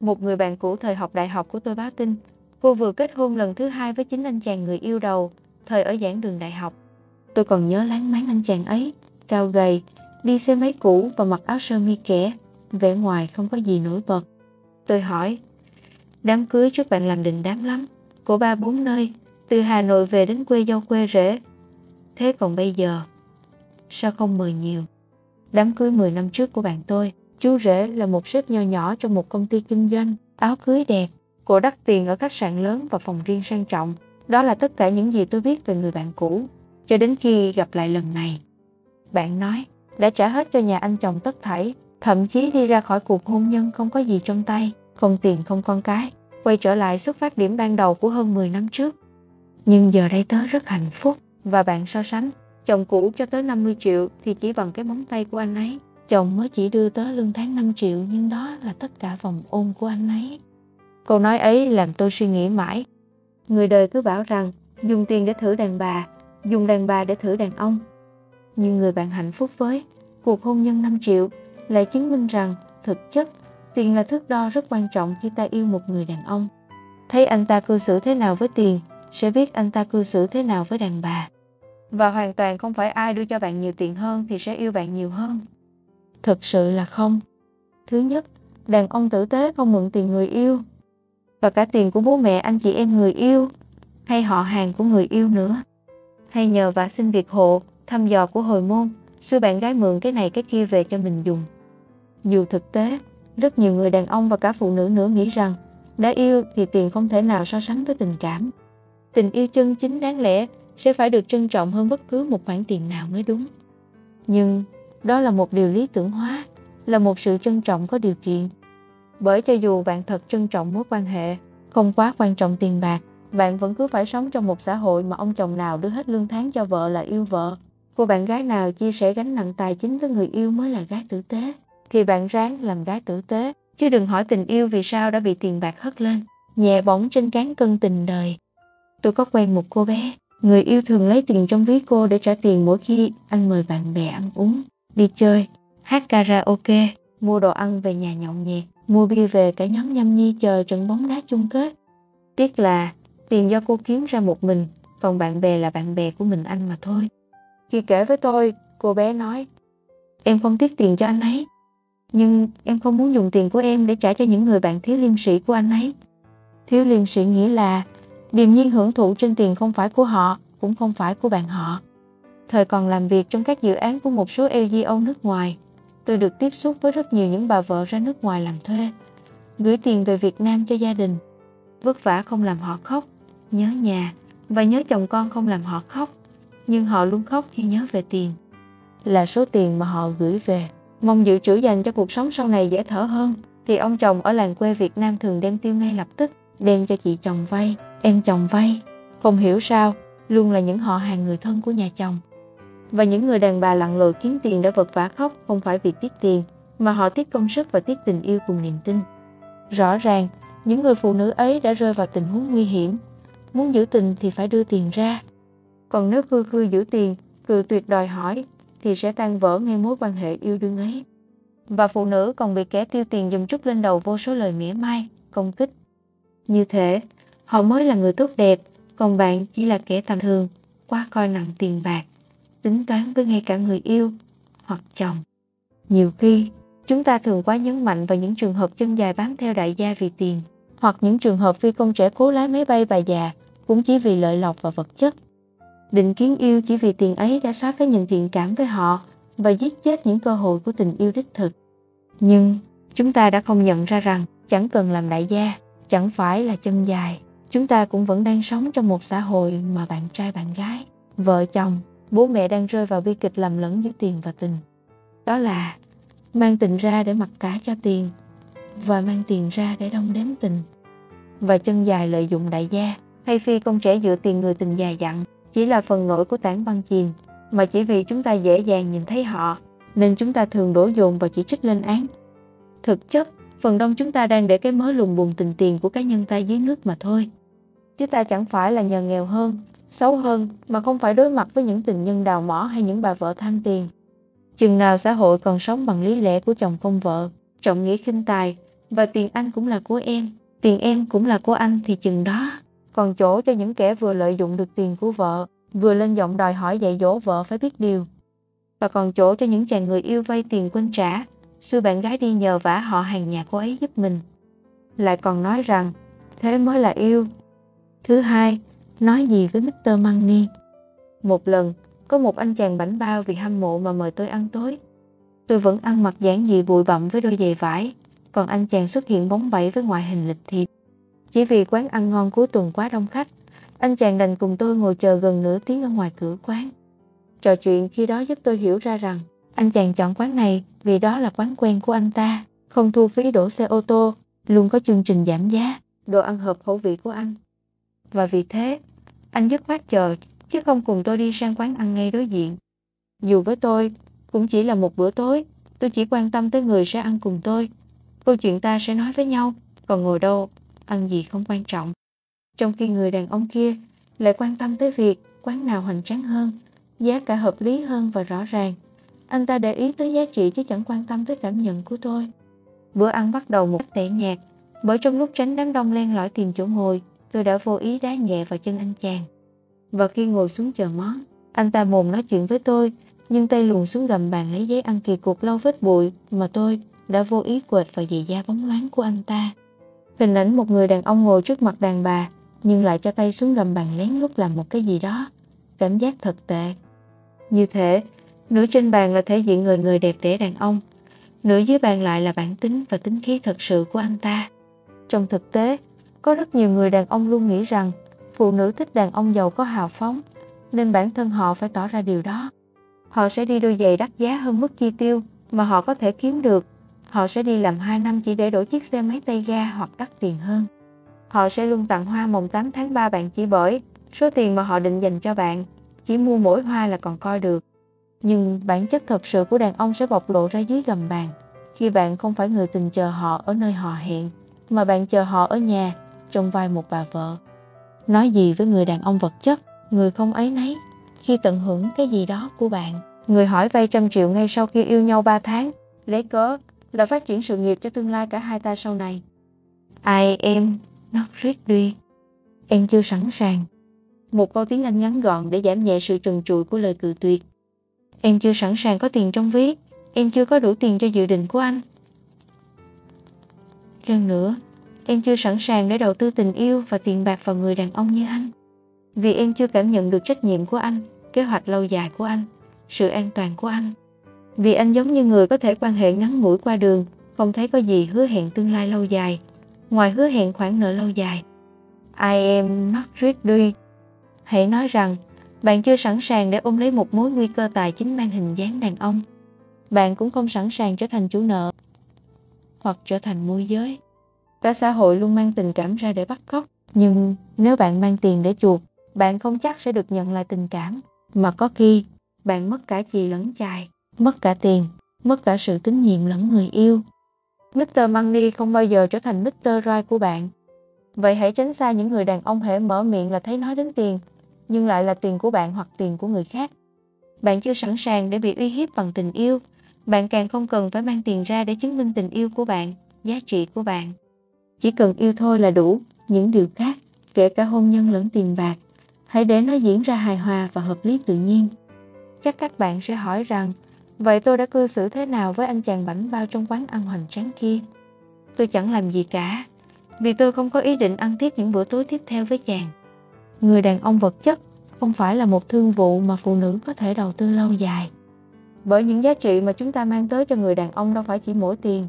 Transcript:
một người bạn cũ thời học đại học của tôi báo tin. Cô vừa kết hôn lần thứ hai với chính anh chàng người yêu đầu, thời ở giảng đường đại học. Tôi còn nhớ láng máng anh chàng ấy, cao gầy, đi xe máy cũ và mặc áo sơ mi kẻ, vẻ ngoài không có gì nổi bật. Tôi hỏi, đám cưới trước bạn làm đình đám lắm, của ba bốn nơi, từ Hà Nội về đến quê dâu quê rể. Thế còn bây giờ, sao không mời nhiều? Đám cưới 10 năm trước của bạn tôi, chú rể là một sếp nho nhỏ trong một công ty kinh doanh, áo cưới đẹp, cổ đắt tiền ở khách sạn lớn và phòng riêng sang trọng. Đó là tất cả những gì tôi biết về người bạn cũ, cho đến khi gặp lại lần này. Bạn nói, đã trả hết cho nhà anh chồng tất thảy, thậm chí đi ra khỏi cuộc hôn nhân không có gì trong tay, không tiền không con cái, quay trở lại xuất phát điểm ban đầu của hơn 10 năm trước. Nhưng giờ đây tớ rất hạnh phúc và bạn so sánh, chồng cũ cho tới 50 triệu thì chỉ bằng cái móng tay của anh ấy. Chồng mới chỉ đưa tớ lương tháng 5 triệu nhưng đó là tất cả vòng ôm của anh ấy. Câu nói ấy làm tôi suy nghĩ mãi. Người đời cứ bảo rằng dùng tiền để thử đàn bà, dùng đàn bà để thử đàn ông. Nhưng người bạn hạnh phúc với cuộc hôn nhân 5 triệu lại chứng minh rằng thực chất tiền là thước đo rất quan trọng khi ta yêu một người đàn ông. Thấy anh ta cư xử thế nào với tiền, sẽ biết anh ta cư xử thế nào với đàn bà. Và hoàn toàn không phải ai đưa cho bạn nhiều tiền hơn thì sẽ yêu bạn nhiều hơn. Thực sự là không. Thứ nhất, đàn ông tử tế không mượn tiền người yêu. Và cả tiền của bố mẹ anh chị em người yêu, hay họ hàng của người yêu nữa. Hay nhờ và xin việc hộ, thăm dò của hồi môn, xui bạn gái mượn cái này cái kia về cho mình dùng. Dù thực tế, rất nhiều người đàn ông và cả phụ nữ nữa nghĩ rằng đã yêu thì tiền không thể nào so sánh với tình cảm. Tình yêu chân chính đáng lẽ sẽ phải được trân trọng hơn bất cứ một khoản tiền nào mới đúng. Nhưng đó là một điều lý tưởng hóa, là một sự trân trọng có điều kiện. Bởi cho dù bạn thật trân trọng mối quan hệ, không quá quan trọng tiền bạc, bạn vẫn cứ phải sống trong một xã hội mà ông chồng nào đưa hết lương tháng cho vợ là yêu vợ. Cô bạn gái nào chia sẻ gánh nặng tài chính với người yêu mới là gái tử tế. Thì bạn ráng làm gái tử tế, chứ đừng hỏi tình yêu vì sao đã bị tiền bạc hất lên, nhẹ bỏng trên cán cân tình đời. Tôi có quen một cô bé, người yêu thường lấy tiền trong ví cô để trả tiền mỗi khi anh mời bạn bè ăn uống, đi chơi, hát karaoke, mua đồ ăn về nhà nhậu nhẹt, mua bia về cả nhóm nhâm nhi chờ trận bóng đá chung kết. Tiếc là tiền do cô kiếm ra một mình, còn bạn bè là bạn bè của mình anh mà thôi. Khi kể với tôi, cô bé nói, em không tiếc tiền cho anh ấy, nhưng em không muốn dùng tiền của em để trả cho những người bạn thiếu liêm sĩ của anh ấy. Thiếu liêm sĩ nghĩa là điềm nhiên hưởng thụ trên tiền không phải của họ, cũng không phải của bạn họ. Thời còn làm việc trong các dự án của một số LGO nước ngoài, tôi được tiếp xúc với rất nhiều những bà vợ ra nước ngoài làm thuê, gửi tiền về Việt Nam cho gia đình. Vất vả không làm họ khóc, nhớ nhà và nhớ chồng con không làm họ khóc, nhưng họ luôn khóc khi nhớ về tiền. Là số tiền mà họ gửi về. Mong dự trữ dành cho cuộc sống sau này dễ thở hơn, thì ông chồng ở làng quê Việt Nam thường đem tiêu ngay lập tức, đem cho chị chồng vay, em chồng vay. Không hiểu sao, luôn là những họ hàng người thân của nhà chồng. Và những người đàn bà lặn lội kiếm tiền đã vật vả khóc không phải vì tiếc tiền, mà họ tiếc công sức và tiếc tình yêu cùng niềm tin. Rõ ràng, những người phụ nữ ấy đã rơi vào tình huống nguy hiểm. Muốn giữ tình thì phải đưa tiền ra. Còn nếu khư khư giữ tiền, cự tuyệt đòi hỏi, thì sẽ tan vỡ ngay mối quan hệ yêu đương ấy. Và phụ nữ còn bị kẻ tiêu tiền dùm chút lên đầu vô số lời mỉa mai, công kích. Như thế, họ mới là người tốt đẹp, còn bạn chỉ là kẻ tầm thường, quá coi nặng tiền bạc, tính toán với ngay cả người yêu hoặc chồng. Nhiều khi, chúng ta thường quá nhấn mạnh vào những trường hợp chân dài bám theo đại gia vì tiền, hoặc những trường hợp phi công trẻ cố lái máy bay bà già cũng chỉ vì lợi lộc và vật chất. Định kiến yêu chỉ vì tiền ấy đã xóa cái nhìn thiện cảm với họ và giết chết những cơ hội của tình yêu đích thực. Nhưng chúng ta đã không nhận ra rằng chẳng cần làm đại gia, chẳng phải là chân dài. Chúng ta cũng vẫn đang sống trong một xã hội mà bạn trai bạn gái, vợ chồng, bố mẹ đang rơi vào bi kịch lầm lẫn giữa tiền và tình. Đó là mang tình ra để mặc cả cho tiền và mang tiền ra để đong đếm tình. Và chân dài lợi dụng đại gia hay phi công trẻ dựa tiền người tình già dặn chỉ là phần nổi của tảng băng chìm, mà chỉ vì chúng ta dễ dàng nhìn thấy họ, nên chúng ta thường đổ dồn và chỉ trích lên án. Thực chất, phần đông chúng ta đang để cái mớ lùng bùng tình tiền của cá nhân ta dưới nước mà thôi. Chứ ta chẳng phải là nhờ nghèo hơn, xấu hơn mà không phải đối mặt với những tình nhân đào mỏ hay những bà vợ than tiền. Chừng nào xã hội còn sống bằng lý lẽ của chồng công vợ, trọng nghĩa khinh tài, Và tiền anh cũng là của em, tiền em cũng là của anh thì chừng đó. Còn chỗ cho những kẻ vừa lợi dụng được tiền của vợ, vừa lên giọng đòi hỏi dạy dỗ vợ phải biết điều. Và còn chỗ cho những chàng người yêu vay tiền quên trả, xui bạn gái đi nhờ vả họ hàng nhà cô ấy giúp mình. Lại còn nói rằng, thế mới là yêu. Thứ hai, nói gì với Mr. Money. Một lần, có một anh chàng bảnh bao vì hâm mộ mà mời tôi ăn tối. Tôi vẫn ăn mặc giản dị bụi bặm với đôi giày vải, còn anh chàng xuất hiện bóng bẩy với ngoại hình lịch thiệp. Chỉ vì quán ăn ngon cuối tuần quá đông khách, anh chàng đành cùng tôi ngồi chờ gần nửa tiếng ở ngoài cửa quán. Trò chuyện khi đó giúp tôi hiểu ra rằng anh chàng chọn quán này vì đó là quán quen của anh ta, không thu phí đổ xe ô tô, luôn có chương trình giảm giá, đồ ăn hợp khẩu vị của anh. Và vì thế, anh dứt khoát chờ, chứ không cùng tôi đi sang quán ăn ngay đối diện. Dù với tôi, cũng chỉ là một bữa tối, tôi chỉ quan tâm tới người sẽ ăn cùng tôi. Câu chuyện ta sẽ nói với nhau, còn ngồi đâu, ăn gì không quan trọng. Trong khi người đàn ông kia lại quan tâm tới việc quán nào hoành tráng hơn, giá cả hợp lý hơn và rõ ràng. Anh ta để ý tới giá trị chứ chẳng quan tâm tới cảm nhận của tôi. Bữa ăn bắt đầu một cách tẻ nhạt, bởi trong lúc tránh đám đông len lỏi tìm chỗ ngồi, tôi đã vô ý đá nhẹ vào chân anh chàng. Và khi ngồi xuống chờ món, anh ta mồm nói chuyện với tôi, nhưng tay luồn xuống gầm bàn lấy giấy ăn kỳ cục lau vết bụi mà tôi đã vô ý quệt vào giày da bóng loáng của anh ta. Hình ảnh một người đàn ông ngồi trước mặt đàn bà, nhưng lại cho tay xuống gầm bàn lén lúc làm một cái gì đó. Cảm giác thật tệ. Như thế, nửa trên bàn là thể diện người người đẹp đẽ đàn ông, nửa dưới bàn lại là bản tính và tính khí thật sự của anh ta. Trong thực tế, có rất nhiều người đàn ông luôn nghĩ rằng phụ nữ thích đàn ông giàu có hào phóng, nên bản thân họ phải tỏ ra điều đó. Họ sẽ đi đôi giày đắt giá hơn mức chi tiêu mà họ có thể kiếm được. Họ sẽ đi làm 2 năm chỉ để đổi chiếc xe máy tay ga hoặc đắt tiền hơn. Họ sẽ luôn tặng hoa mồng 8 tháng 3 bạn chỉ bởi số tiền mà họ định dành cho bạn, chỉ mua mỗi hoa là còn coi được. Nhưng bản chất thật sự của đàn ông sẽ bộc lộ ra dưới gầm bàn khi bạn không phải người tình chờ họ ở nơi họ hẹn, mà bạn chờ họ ở nhà trong vai một bà vợ. Nói gì với người đàn ông vật chất, người không ấy nấy, khi tận hưởng cái gì đó của bạn. Người hỏi vay trăm triệu ngay sau khi yêu nhau 3 tháng, lấy cớ là phát triển sự nghiệp cho tương lai cả hai ta sau này. ai em nó rít đi Em chưa sẵn sàng. Một câu tiếng Anh ngắn gọn để giảm nhẹ sự trần trụi của lời cự tuyệt. Em chưa sẵn sàng có tiền trong ví. Em chưa có đủ tiền cho dự định của anh. Hơn nữa, em chưa sẵn sàng để đầu tư tình yêu và tiền bạc vào người đàn ông như anh. Vì em chưa cảm nhận được trách nhiệm của anh, kế hoạch lâu dài của anh, sự an toàn của anh. Vì anh giống như người có thể quan hệ ngắn ngủi qua đường, không thấy có gì hứa hẹn tương lai lâu dài, ngoài hứa hẹn khoản nợ lâu dài. I am not ready. Hãy nói rằng bạn chưa sẵn sàng để ôm lấy một mối nguy cơ tài chính mang hình dáng đàn ông. Bạn cũng không sẵn sàng trở thành chủ nợ hoặc trở thành môi giới. Cả xã hội luôn mang tình cảm ra để bắt cóc, nhưng nếu bạn mang tiền để chuộc, bạn không chắc sẽ được nhận lại tình cảm, mà có khi bạn mất cả chì lẫn chài, mất cả tiền, mất cả sự tín nhiệm lẫn người yêu. Mr. Money không bao giờ trở thành Mr. Right của bạn. Vậy hãy tránh xa những người đàn ông hễ mở miệng là thấy nói đến tiền, nhưng lại là tiền của bạn hoặc tiền của người khác. Bạn chưa sẵn sàng để bị uy hiếp bằng tình yêu, bạn càng không cần phải mang tiền ra để chứng minh tình yêu của bạn, giá trị của bạn. Chỉ cần yêu thôi là đủ, những điều khác, kể cả hôn nhân lẫn tiền bạc, hãy để nó diễn ra hài hòa và hợp lý tự nhiên. Chắc các bạn sẽ hỏi rằng, vậy tôi đã cư xử thế nào với anh chàng bảnh bao trong quán ăn hoành tráng kia? Tôi chẳng làm gì cả, vì tôi không có ý định ăn tiếp những bữa tối tiếp theo với chàng. Người đàn ông vật chất không phải là một thương vụ mà phụ nữ có thể đầu tư lâu dài. Bởi những giá trị mà chúng ta mang tới cho người đàn ông đâu phải chỉ mỗi tiền,